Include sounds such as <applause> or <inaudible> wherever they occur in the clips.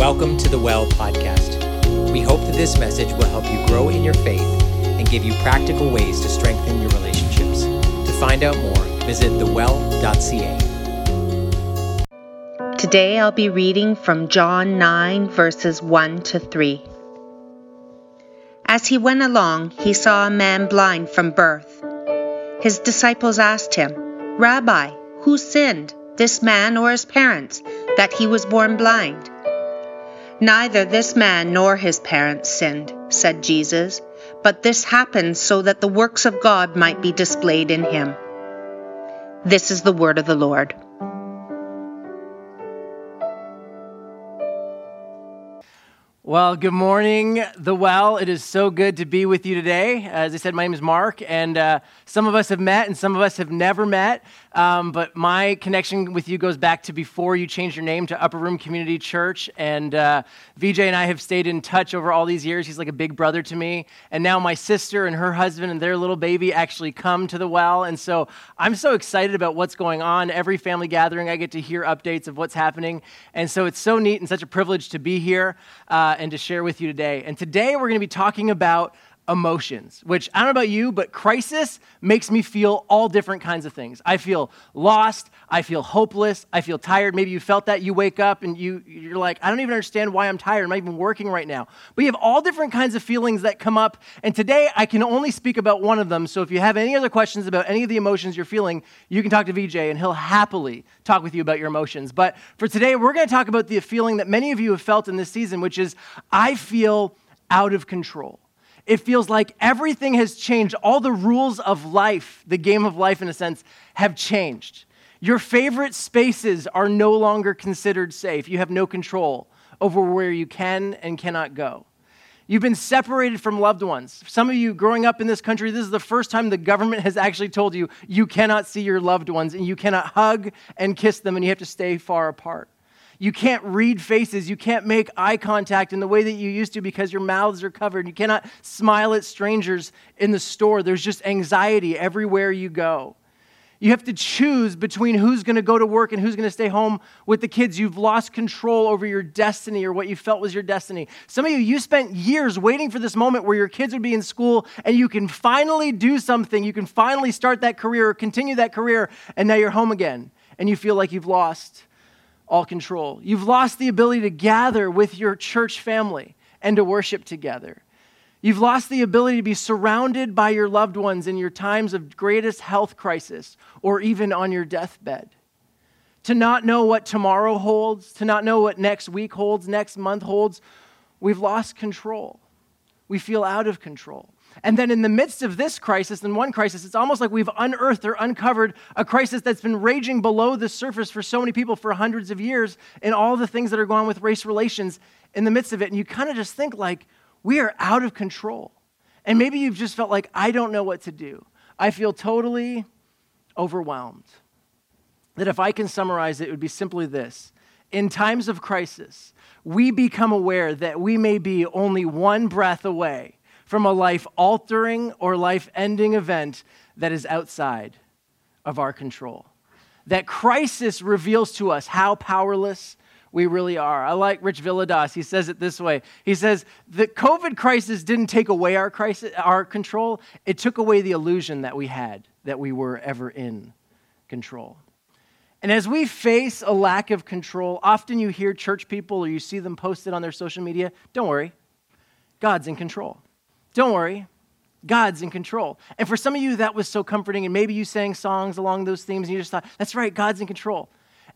Welcome to the Well podcast. We hope that this message will help you grow in your faith and give you practical ways to strengthen your relationships. To find out more, visit thewell.ca. Today I'll be reading from John 9, verses 1 to 3. As he went along, he saw a man blind from birth. His disciples asked him, Rabbi, who sinned, this man or his parents, that he was born blind? Neither this man nor his parents sinned, said Jesus, but this happened so that the works of God might be displayed in him. This is the word of the Lord. Well, good morning, The Well. It is so good to be with you today. As I said, my name is Mark, and uh, some of us have met and some of us have never met. Um, but my connection with you goes back to before you changed your name to Upper Room Community Church. And uh, VJ and I have stayed in touch over all these years. He's like a big brother to me. And now my sister and her husband and their little baby actually come to The Well. And so I'm so excited about what's going on. Every family gathering, I get to hear updates of what's happening. And so it's so neat and such a privilege to be here uh, and to share with you today. And today we're going to be talking about emotions, which I don't know about you, but crisis makes me feel all different kinds of things. I feel lost, I feel hopeless, I feel tired. Maybe you felt that you wake up and you you're like, I don't even understand why I'm tired. I'm not even working right now. But you have all different kinds of feelings that come up, and today I can only speak about one of them. So if you have any other questions about any of the emotions you're feeling, you can talk to VJ and he'll happily talk with you about your emotions. But for today, we're going to talk about the feeling that many of you have felt in this season, which is I feel out of control it feels like everything has changed. All the rules of life, the game of life in a sense, have changed. Your favorite spaces are no longer considered safe. You have no control over where you can and cannot go. You've been separated from loved ones. Some of you growing up in this country, this is the first time the government has actually told you you cannot see your loved ones and you cannot hug and kiss them and you have to stay far apart. You can't read faces. You can't make eye contact in the way that you used to because your mouths are covered. You cannot smile at strangers in the store. There's just anxiety everywhere you go. You have to choose between who's going to go to work and who's going to stay home with the kids. You've lost control over your destiny or what you felt was your destiny. Some of you, you spent years waiting for this moment where your kids would be in school and you can finally do something. You can finally start that career or continue that career, and now you're home again and you feel like you've lost all control. You've lost the ability to gather with your church family and to worship together. You've lost the ability to be surrounded by your loved ones in your times of greatest health crisis or even on your deathbed. To not know what tomorrow holds, to not know what next week holds, next month holds, we've lost control. We feel out of control. And then in the midst of this crisis, in one crisis, it's almost like we've unearthed or uncovered a crisis that's been raging below the surface for so many people for hundreds of years and all the things that are going on with race relations in the midst of it. And you kind of just think like, we are out of control. And maybe you've just felt like, I don't know what to do. I feel totally overwhelmed. That if I can summarize it, it would be simply this In times of crisis, we become aware that we may be only one breath away from a life altering or life ending event that is outside of our control. That crisis reveals to us how powerless we really are. I like Rich Villodas. He says it this way. He says, the COVID crisis didn't take away our, crisis, our control, it took away the illusion that we had that we were ever in control. And as we face a lack of control, often you hear church people or you see them posted on their social media, don't worry, God's in control. Don't worry, God's in control. And for some of you, that was so comforting, and maybe you sang songs along those themes, and you just thought, that's right, God's in control.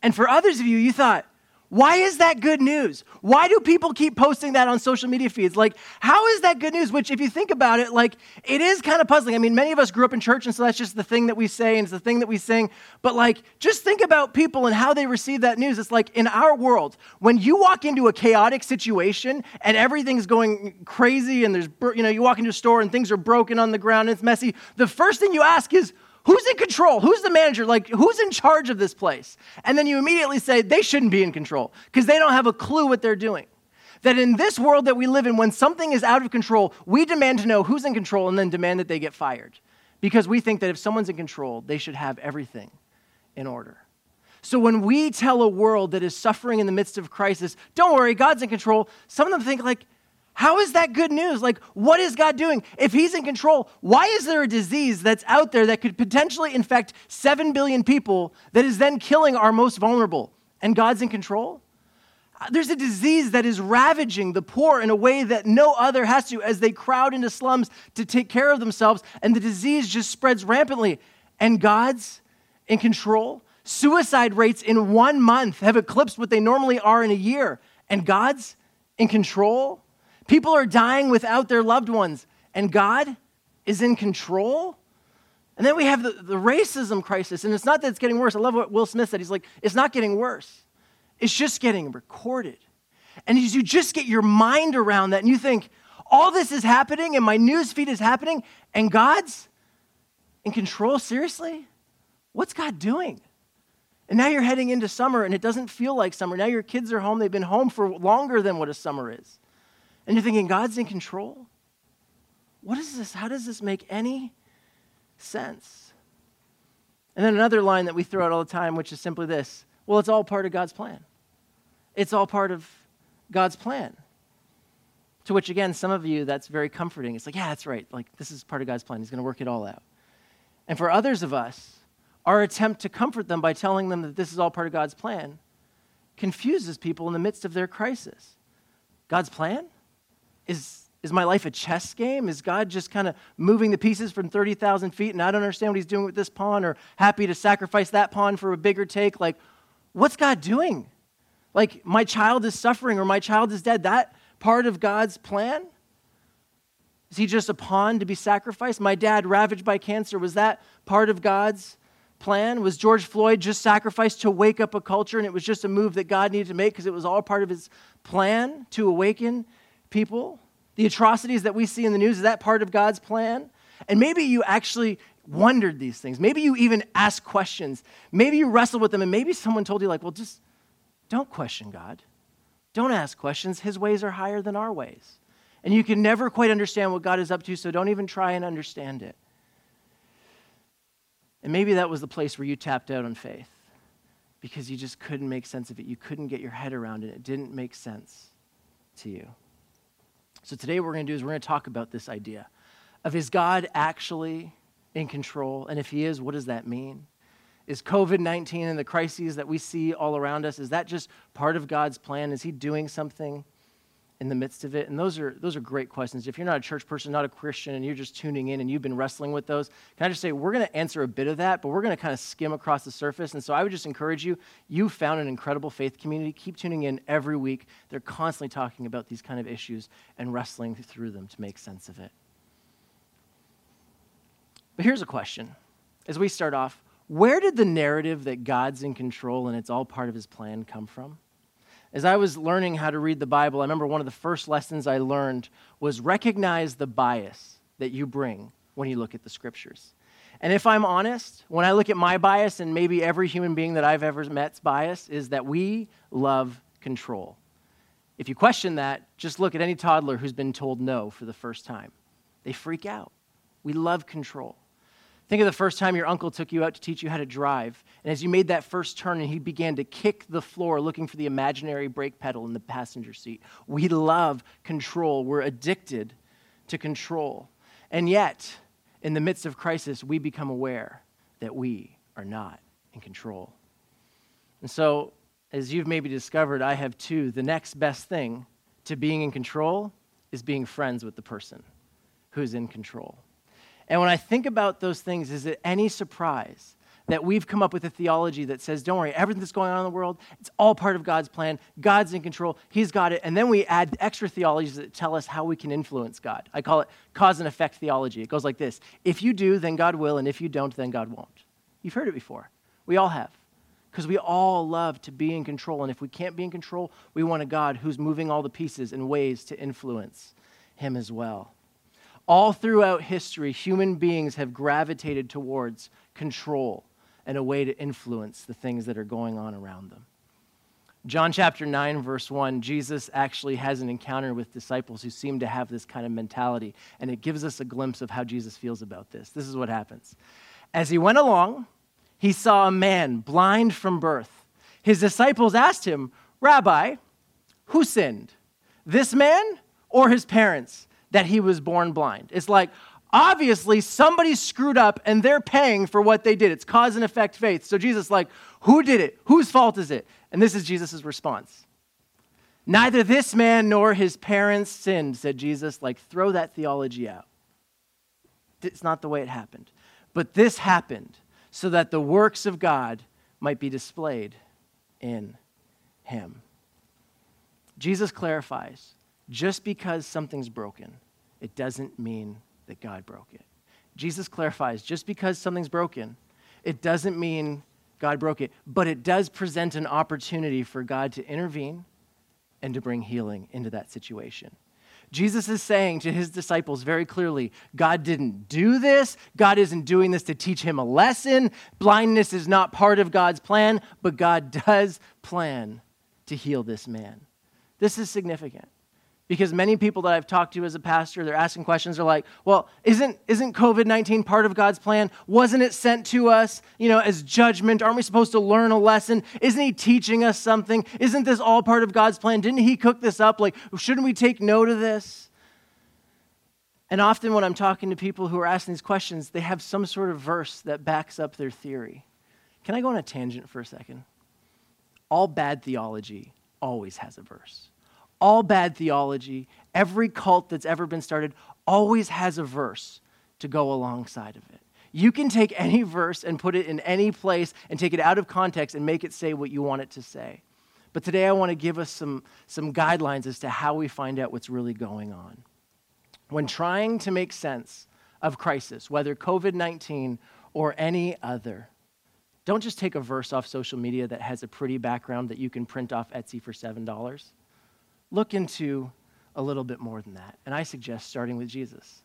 And for others of you, you thought, why is that good news? Why do people keep posting that on social media feeds? Like, how is that good news? Which, if you think about it, like, it is kind of puzzling. I mean, many of us grew up in church, and so that's just the thing that we say and it's the thing that we sing. But, like, just think about people and how they receive that news. It's like in our world, when you walk into a chaotic situation and everything's going crazy, and there's, you know, you walk into a store and things are broken on the ground and it's messy, the first thing you ask is, Who's in control? Who's the manager? Like, who's in charge of this place? And then you immediately say they shouldn't be in control because they don't have a clue what they're doing. That in this world that we live in, when something is out of control, we demand to know who's in control and then demand that they get fired because we think that if someone's in control, they should have everything in order. So when we tell a world that is suffering in the midst of crisis, don't worry, God's in control, some of them think, like, how is that good news? Like, what is God doing? If He's in control, why is there a disease that's out there that could potentially infect 7 billion people that is then killing our most vulnerable? And God's in control? Uh, there's a disease that is ravaging the poor in a way that no other has to as they crowd into slums to take care of themselves, and the disease just spreads rampantly. And God's in control. Suicide rates in one month have eclipsed what they normally are in a year, and God's in control. People are dying without their loved ones, and God is in control. And then we have the, the racism crisis, and it's not that it's getting worse. I love what Will Smith said. He's like, it's not getting worse, it's just getting recorded. And as you just get your mind around that, and you think, all this is happening, and my news feed is happening, and God's in control, seriously? What's God doing? And now you're heading into summer and it doesn't feel like summer. Now your kids are home. They've been home for longer than what a summer is. And you're thinking, God's in control? What is this? How does this make any sense? And then another line that we throw out all the time, which is simply this well, it's all part of God's plan. It's all part of God's plan. To which, again, some of you, that's very comforting. It's like, yeah, that's right. Like, this is part of God's plan. He's going to work it all out. And for others of us, our attempt to comfort them by telling them that this is all part of God's plan confuses people in the midst of their crisis. God's plan? Is, is my life a chess game? Is God just kind of moving the pieces from 30,000 feet and I don't understand what he's doing with this pawn or happy to sacrifice that pawn for a bigger take? Like, what's God doing? Like, my child is suffering or my child is dead. That part of God's plan? Is he just a pawn to be sacrificed? My dad ravaged by cancer. Was that part of God's plan? Was George Floyd just sacrificed to wake up a culture and it was just a move that God needed to make because it was all part of his plan to awaken people? The atrocities that we see in the news, is that part of God's plan? And maybe you actually wondered these things. Maybe you even asked questions. Maybe you wrestled with them and maybe someone told you, like, well, just don't question God. Don't ask questions. His ways are higher than our ways. And you can never quite understand what God is up to, so don't even try and understand it. And maybe that was the place where you tapped out on faith because you just couldn't make sense of it. You couldn't get your head around it. It didn't make sense to you. So today, what we're going to do is we're going to talk about this idea of is God actually in control? And if he is, what does that mean? Is COVID 19 and the crises that we see all around us, is that just part of God's plan? Is he doing something in the midst of it? And those are, those are great questions. If you're not a church person, not a Christian, and you're just tuning in and you've been wrestling with those, can I just say, we're going to answer a bit of that, but we're going to kind of skim across the surface. And so I would just encourage you, you found an incredible faith community. Keep tuning in every week. They're constantly talking about these kind of issues and wrestling through them to make sense of it. But here's a question as we start off where did the narrative that God's in control and it's all part of his plan come from? As I was learning how to read the Bible, I remember one of the first lessons I learned was recognize the bias that you bring when you look at the scriptures. And if I'm honest, when I look at my bias and maybe every human being that I've ever met's bias is that we love control. If you question that, just look at any toddler who's been told no for the first time. They freak out. We love control. Think of the first time your uncle took you out to teach you how to drive. And as you made that first turn and he began to kick the floor looking for the imaginary brake pedal in the passenger seat. We love control. We're addicted to control. And yet, in the midst of crisis, we become aware that we are not in control. And so, as you've maybe discovered, I have too. The next best thing to being in control is being friends with the person who's in control. And when I think about those things, is it any surprise that we've come up with a theology that says, don't worry, everything that's going on in the world, it's all part of God's plan. God's in control. He's got it. And then we add extra theologies that tell us how we can influence God. I call it cause and effect theology. It goes like this If you do, then God will. And if you don't, then God won't. You've heard it before. We all have. Because we all love to be in control. And if we can't be in control, we want a God who's moving all the pieces in ways to influence Him as well. All throughout history, human beings have gravitated towards control and a way to influence the things that are going on around them. John chapter 9, verse 1, Jesus actually has an encounter with disciples who seem to have this kind of mentality, and it gives us a glimpse of how Jesus feels about this. This is what happens. As he went along, he saw a man blind from birth. His disciples asked him, Rabbi, who sinned, this man or his parents, that he was born blind? It's like, obviously, somebody screwed up and they're paying for what they did. It's cause and effect faith. So Jesus, like, who did it? Whose fault is it? And this is Jesus' response. Neither this man nor his parents sinned, said Jesus. Like, throw that theology out. It's not the way it happened. But this happened so that the works of God might be displayed in him. Jesus clarifies just because something's broken, it doesn't mean that God broke it. Jesus clarifies just because something's broken, it doesn't mean God broke it, but it does present an opportunity for God to intervene and to bring healing into that situation. Jesus is saying to his disciples very clearly God didn't do this. God isn't doing this to teach him a lesson. Blindness is not part of God's plan, but God does plan to heal this man. This is significant because many people that I've talked to as a pastor, they're asking questions. They're like, well, isn't, isn't COVID 19 part of God's plan? Wasn't it sent to us, you know, as judgment? Aren't we supposed to learn a lesson? Isn't He teaching us something? Isn't this all part of God's plan? Didn't He cook this up? Like, shouldn't we take note of this? And often when I'm talking to people who are asking these questions, they have some sort of verse that backs up their theory. Can I go on a tangent for a second? All bad theology always has a verse all bad theology, every cult that's ever been started, always has a verse to go alongside of it. You can take <laughs> any verse and put it in any place and take it out of context and make it say what you want it to say. But today I want to give us some, some guidelines as to how we find out what's really going on. When trying to make sense of crisis, whether COVID 19 or any other, don't just take a verse off social media that has a pretty background that you can print off Etsy for $7 look into a little bit more than that. And I suggest starting with Jesus.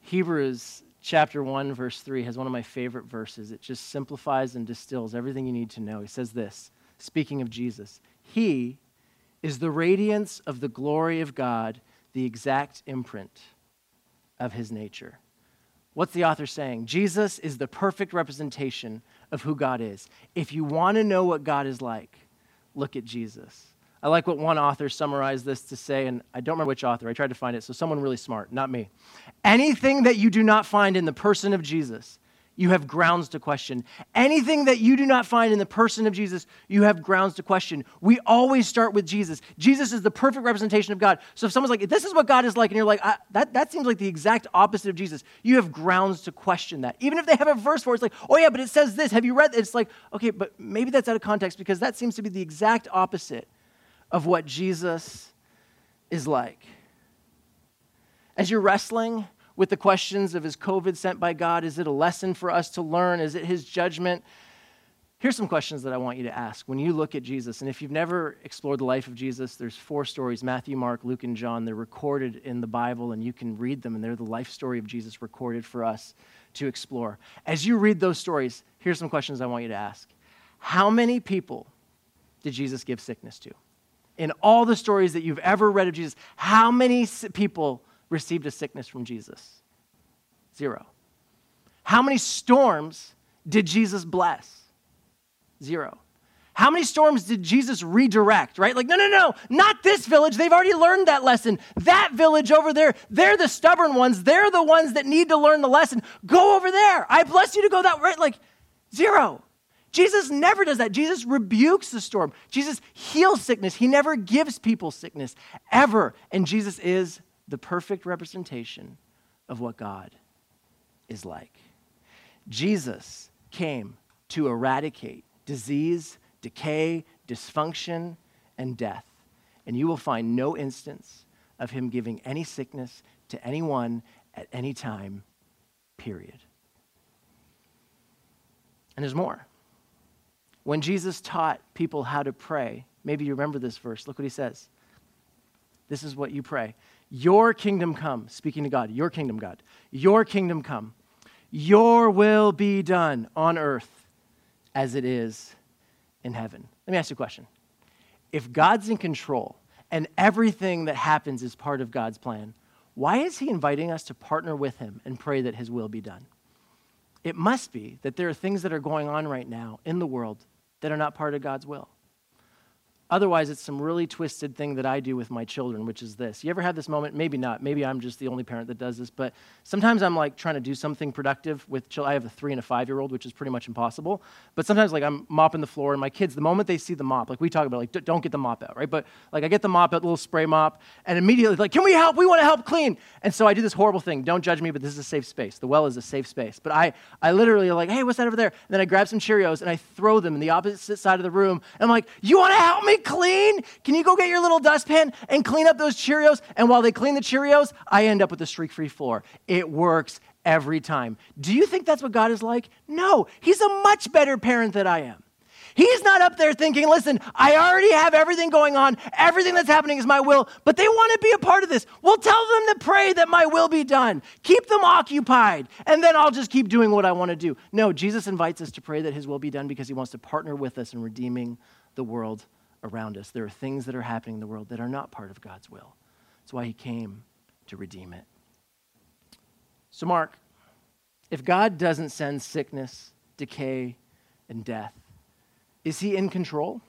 Hebrews chapter 1, verse 3 has one of my favorite verses. It just simplifies and distills everything you need to know. He says this, speaking of Jesus He is the radiance of the glory of God, the exact imprint of his nature. What's the author saying? Jesus is the perfect representation of who God is. If you want to know what God is like, look at Jesus. I like what one author summarized this to say, and I don't remember which author. I tried to find it, so someone really smart, not me. Anything that you do not find in the person of Jesus, you have grounds to question. Anything that you do not find in the person of Jesus, you have grounds to question. We always start with Jesus. Jesus is the perfect representation of God. So if someone's like, this is what God is like, and you're like, that, that seems like the exact opposite of Jesus, you have grounds to question that. Even if they have a verse for it, it's like, oh yeah, but it says this. Have you read it? It's like, okay, but maybe that's out of context because that seems to be the exact opposite of what Jesus is like. As you're wrestling with the questions of is COVID sent by God? Is it a lesson for us to learn? Is it his judgment? Here's some questions that I want you to ask when you look at Jesus. And if you've never explored the life of Jesus, there's four stories Matthew, Mark, Luke, and John. They're recorded in the Bible, and you can read them, and they're the life story of Jesus recorded for us to explore. As you read those stories, here's some questions I want you to ask How many people did Jesus give sickness to? In all the stories that you've ever read of Jesus, how many people received a sickness from Jesus? Zero. How many storms did Jesus bless? Zero. How many storms did Jesus redirect, right? Like, no, no, no, not this village. They've already learned that lesson. That village over there, they're the stubborn ones. They're the ones that need to learn the lesson. Go over there. I bless you to go that way. Like, zero. Jesus never does that. Jesus rebukes the storm. Jesus heals sickness. He never gives people sickness, ever. And Jesus is the perfect representation of what God is like. Jesus came to eradicate disease, decay, dysfunction, and death. And you will find no instance of him giving any sickness to anyone at any time, period. And there's more. When Jesus taught people how to pray, maybe you remember this verse. Look what he says. This is what you pray Your kingdom come, speaking to God, your kingdom, God. Your kingdom come. Your will be done on earth as it is in heaven. Let me ask you a question. If God's in control and everything that happens is part of God's plan, why is he inviting us to partner with him and pray that his will be done? it must be that there are things that are going on right now in the world that are not part of God's will. Otherwise, it's some really twisted thing that I do with my children, which is this. You ever had this moment? Maybe not. Maybe I'm just the only parent that does this, but sometimes I'm like trying to do something productive with children. I have a three and a five year old, which is pretty much impossible. But sometimes, like, I'm mopping the floor, and my kids, the moment they see the mop, like we talk about, like, don't get the mop out, right? But like, I get the mop out, little spray mop, and immediately, like, can we help? We want to help clean. And so I do this horrible thing. Don't judge me, but this is a safe space. The well is a safe space. But I, I literally, like, hey, what's that over there? And then I grab some Cheerios and I throw them in the opposite side of the room. And I'm like, you want to help me clean? Can you go get your little dustpan and clean up those Cheerios? And while they clean the Cheerios, I end up with a streak free floor. It works every time. Do you think that's what God is like? No, He's a much better parent than I am. He's not up there thinking, listen, I already have everything going on. Everything that's happening is my will, but they want to be a part of this. Well, tell them to pray that my will be done. Keep them occupied, and then I'll just keep doing what I want to do. No, Jesus invites us to pray that his will be done because he wants to partner with us in redeeming the world around us. There are things that are happening in the world that are not part of God's will. That's why he came to redeem it. So, Mark, if God doesn't send sickness, decay, and death, is he in control?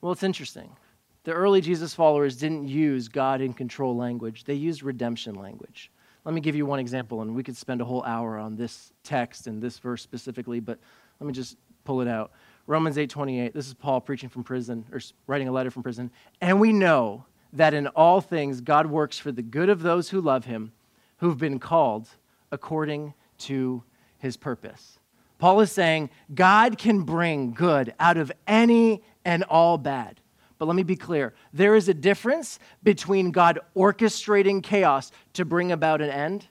Well, it's interesting. The early Jesus followers didn't use God in control language, they used redemption language. Let me give you one example, and we could spend a whole hour on this text and this verse specifically, but let me just pull it out. Romans 8:28. This is Paul preaching from prison or writing a letter from prison. And we know that in all things God works for the good of those who love him, who've been called according to his purpose. Paul is saying God can bring good out of any and all bad. But let me be clear there is a difference between God orchestrating chaos to bring about an end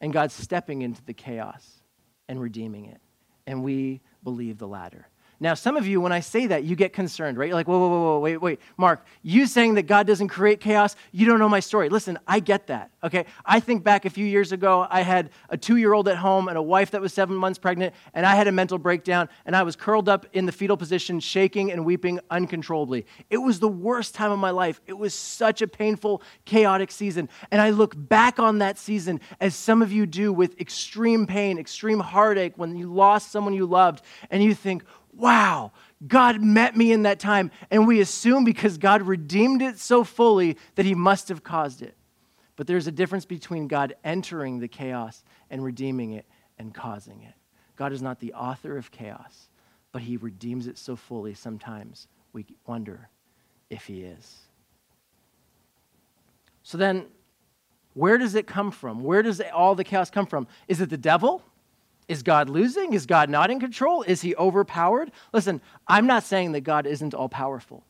and God stepping into the chaos and redeeming it. And we believe the latter. Now, some of you, when I say that, you get concerned, right? You're like, whoa, whoa, whoa, whoa, wait, wait. Mark, you saying that God doesn't create chaos, you don't know my story. Listen, I get that, okay? I think back a few years ago, I had a two year old at home and a wife that was seven months pregnant, and I had a mental breakdown, and I was curled up in the fetal position, shaking and weeping uncontrollably. It was the worst time of my life. It was such a painful, chaotic season. And I look back on that season, as some of you do, with extreme pain, extreme heartache when you lost someone you loved, and you think, wow, God met me in that time. And we assume because God redeemed it so fully that he must have caused it. But there's a difference between God entering the chaos and redeeming it and causing it. God is not the author of chaos, but he redeems it so fully sometimes we wonder if he is. So then, where does it come from? Where does all the chaos come from? Is it the devil? Is God losing? Is God not in control? Is he overpowered? Listen, I'm not saying that God isn't all powerful,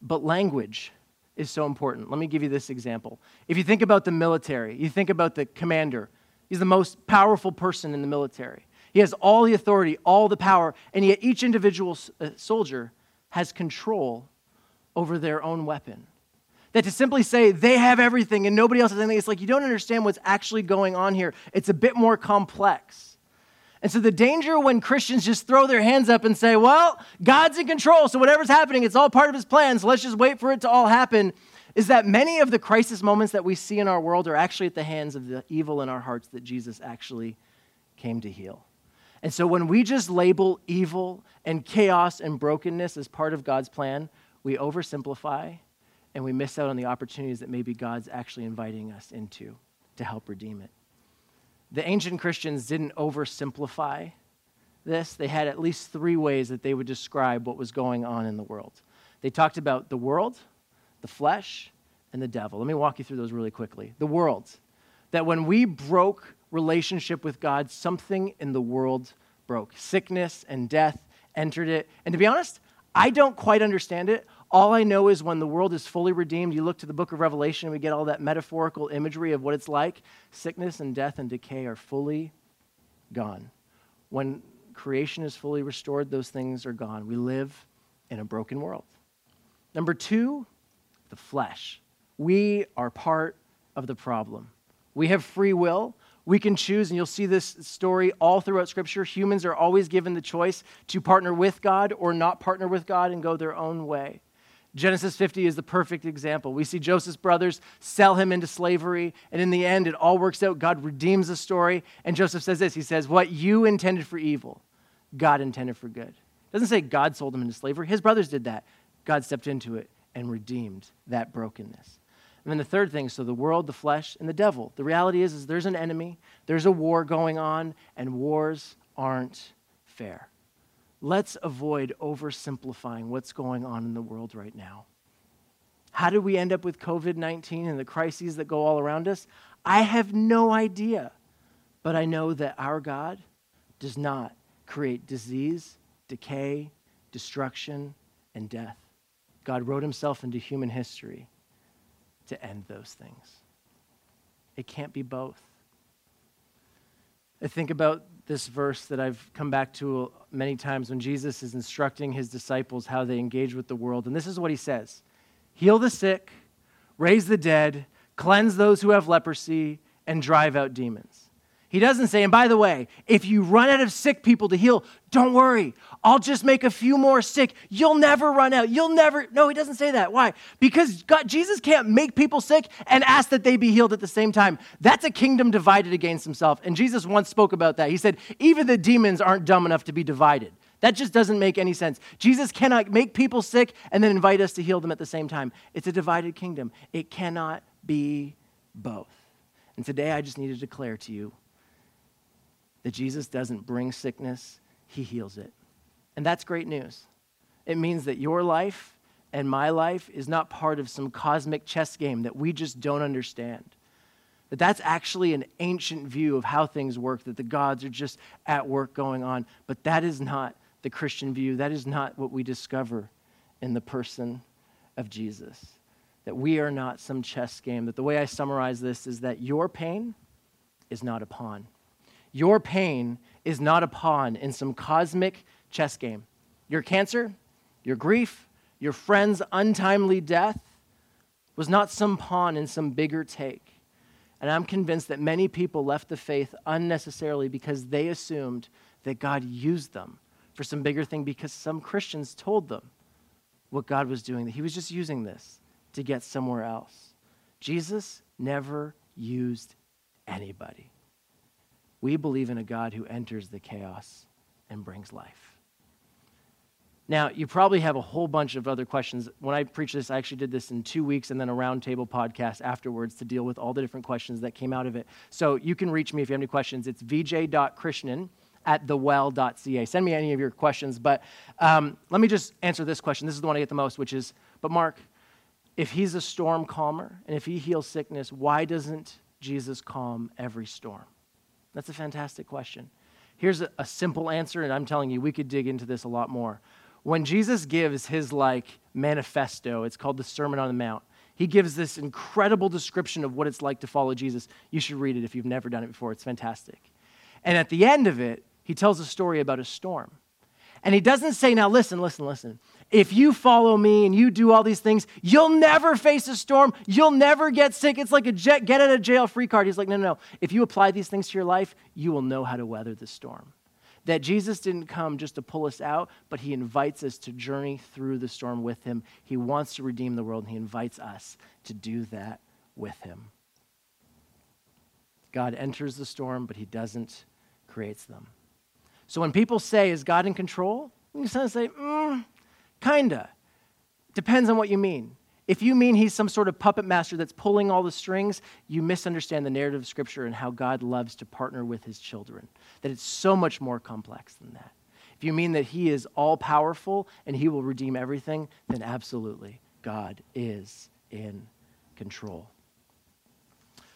but language is so important. Let me give you this example. If you think about the military, you think about the commander, he's the most powerful person in the military. He has all the authority, all the power, and yet each individual uh, soldier has control over their own weapon. That to simply say they have everything and nobody else has anything, it's like you don't understand what's actually going on here. It's a bit more complex. And so the danger when Christians just throw their hands up and say, well, God's in control, so whatever's happening, it's all part of his plan, so let's just wait for it to all happen, is that many of the crisis moments that we see in our world are actually at the hands of the evil in our hearts that Jesus actually came to heal. And so when we just label evil and chaos and brokenness as part of God's plan, we oversimplify and we miss out on the opportunities that maybe God's actually inviting us into to help redeem it the ancient Christians didn't oversimplify this. They had at least three ways that they would describe what was going on in the world. They talked about the world, the flesh, and the devil. Let me walk you through those really quickly. The world, that when we broke relationship with God, something in the world broke. Sickness and death entered it. And to be honest, I don't quite understand it. All I know is when the world is fully redeemed, you look to the book of Revelation, and we get all that metaphorical imagery of what it's like. Sickness and death and decay are fully gone. When creation is fully restored, those things are gone. We live in a broken world. Number two, the flesh. We are part of the problem. We have free will. We can choose, and you'll see this story all throughout Scripture. Humans are always given the choice to partner with God or not partner with God and go their own way. Genesis 50 is the perfect example. We see Joseph's brothers sell him into slavery, and in the end, it all works out. God redeems the story. And Joseph says this He says, What you intended for evil, God intended for good. It doesn't say God sold him into slavery. His brothers did that. God stepped into it and redeemed that brokenness. And then the third thing so the world, the flesh, and the devil. The reality is, is there's an enemy, there's a war going on, and wars aren't fair. Let's avoid oversimplifying what's going on in the world right now. How did we end up with COVID 19 and the crises that go all around us? I have no idea. But I know that our God does not create disease, decay, destruction, and death. God wrote himself into human history to end those things. It can't be both. I think about this verse that I've come back to many times when Jesus is instructing his disciples how they engage with the world. And this is what he says Heal the sick, raise the dead, cleanse those who have leprosy, and drive out demons. He doesn't say, and by the way, if you run out of sick people to heal, don't worry. I'll just make a few more sick. You'll never run out. You'll never. No, he doesn't say that. Why? Because God, Jesus can't make people sick and ask that they be healed at the same time. That's a kingdom divided against himself. And Jesus once spoke about that. He said, even the demons aren't dumb enough to be divided. That just doesn't make any sense. Jesus cannot make people sick and then invite us to heal them at the same time. It's a divided kingdom. It cannot be both. And today I just need to declare to you that Jesus doesn't bring sickness, he heals it. And that's great news. It means that your life and my life is not part of some cosmic chess game that we just don't understand. That that's actually an ancient view of how things work, that the gods are just at work going on. But that is not the Christian view. That is not what we discover in the person of Jesus. That we are not some chess game. That the way I summarize this is that your pain is not a pawn. Your pain is not a pawn in some cosmic chess game. Your cancer, your grief, your friend's untimely death was not some pawn in some bigger take. And I'm convinced that many people left the faith unnecessarily because they assumed that God used them for some bigger thing because some Christians told them what God was doing, that He was just using this to get somewhere else. Jesus never used anybody. We believe in a God who enters the chaos and brings life. Now, you probably have a whole bunch of other questions. When I preached this, I actually did this in two weeks and then a roundtable podcast afterwards to deal with all the different questions that came out of it. So you can reach me if you have any questions. It's vj.krishnan at thewell.ca. Send me any of your questions. But um, let me just answer this question. This is the one I get the most, which is, but Mark, if he's a storm calmer and if he heals sickness, why doesn't Jesus calm every storm? That's a fantastic question. Here's a, a, simple answer, and I'm telling you, we could dig into this a lot more. When Jesus gives his like manifesto, it's called the Sermon on the Mount. He gives this incredible description of what it's like to follow Jesus. You should read it if you've never done it before. It's fantastic. And at the end of it, he tells a story about a storm. And he doesn't say, now listen, listen, listen if you follow me and you do all these things, you'll never face a storm. You'll never get sick. It's like a jet, get out of jail free card. He's like, no, no, no. If you apply these things to your life, you will know how to weather the storm. That Jesus didn't come just to pull us out, but he invites us to journey through the storm with him. He wants to redeem the world, and he invites us to do that with him. God enters the storm, but he doesn't create them. So when people say, Is God in control? You kind of say, mm, Kinda. Depends on what you mean. If you mean he's some sort of puppet master that's pulling all the strings, you misunderstand the narrative of Scripture and how God loves to partner with his children. That it's so much more complex than that. If you mean that he is all powerful and he will redeem everything, then absolutely, God is in control.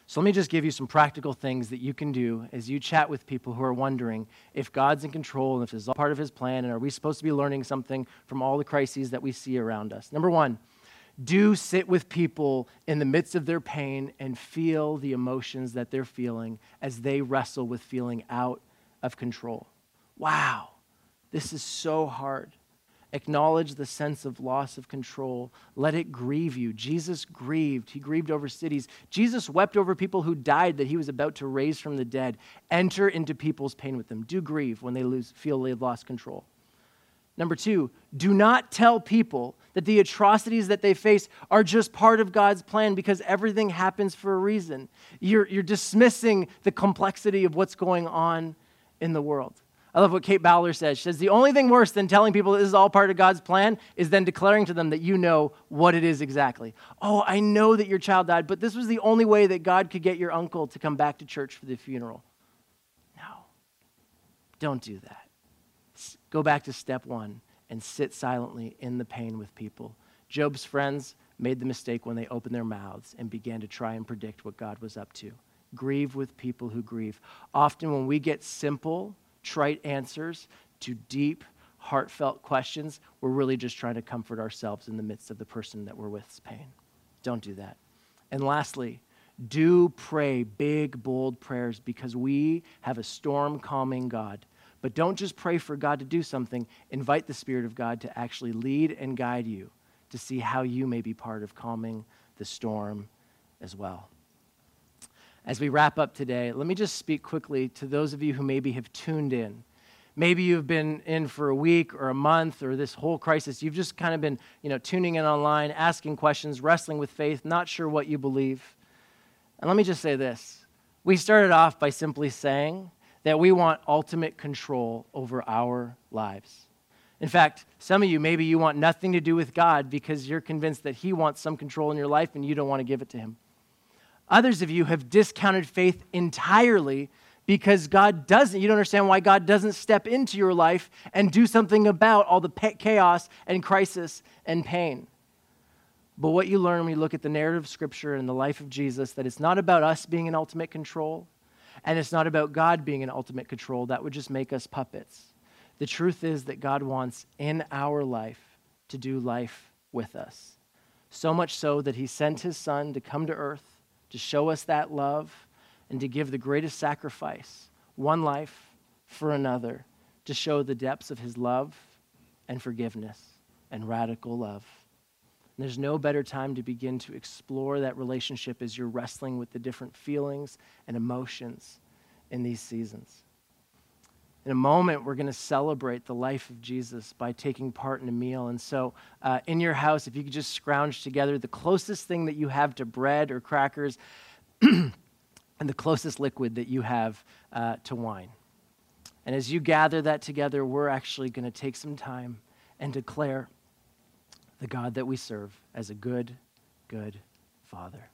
So let me just give you some practical things that you can do as you chat with people who are wondering if God's in control and if this is all part of his plan and are we supposed to be learning something from all the crises that we see around us. Number one, do sit with people in the midst of their pain and feel the emotions that they're feeling as they wrestle with feeling out of control. Wow, this is so hard. Acknowledge the sense of loss of control. Let it grieve you. Jesus grieved. He grieved over cities. Jesus wept over people who died that he was about to raise from the dead. Enter into people's pain with them. Do grieve when they lose, feel they've lost control. Number two, do not tell people that the atrocities that they face are just part of God's plan because everything happens for a reason. You're, you're dismissing the complexity of what's going on in the world. I love what Kate Bowler says. She says, The only thing worse than telling people this is all part of God's plan is then declaring to them that you know what it is exactly. Oh, I know that your child died, but this was the only way that God could get your uncle to come back to church for the funeral. No, don't do that. Go back to step one and sit silently in the pain with people. Job's friends made the mistake when they opened their mouths and began to try and predict what God was up to. Grieve with people who grieve. Often, when we get simple, trite answers to deep, heartfelt questions, we're really just trying to comfort ourselves in the midst of the person that we're with's pain. Don't do that. And lastly, do pray big, bold prayers because we have a storm calming God but don't just pray for God to do something, invite the Spirit of God to actually lead and guide you to see how you may be part of calming the storm as well. As we wrap up today, let me just speak quickly to those of you who maybe have tuned in. Maybe you've been in for a week or a month or this whole crisis. You've just kind of been, you know, tuning in online, asking questions, wrestling with faith, not sure what you believe. And let me just say this. We started off by simply saying that we want ultimate control over our lives. In fact, some of you, maybe you want nothing to do with God because you're convinced that He wants some control in your life and you don't want to give it to Him. Others of you have discounted faith entirely because God doesn't, you don't understand why God doesn't step into your life and do something about all the chaos and crisis and pain. But what you learn when you look at the narrative of Scripture and the life of Jesus, that it's not about us being in ultimate control, and it's not about God being in ultimate control. That would just make us puppets. The truth is that God wants in our life to do life with us. So much so that he sent his son to come to earth to show us that love and to give the greatest sacrifice, one life for another, to show the depths of his love and forgiveness and radical love. And there's no better time to begin to explore that relationship as you're wrestling with the different feelings and emotions in these seasons. In a moment, we're going to celebrate the life of Jesus by taking part in a meal. And so, uh, in your house, if you could just scrounge together the closest thing that you have to bread or crackers <clears throat> and the closest liquid that you have uh, to wine. And as you gather that together, we're actually going to take some time and declare the God that we serve as a good, good Father.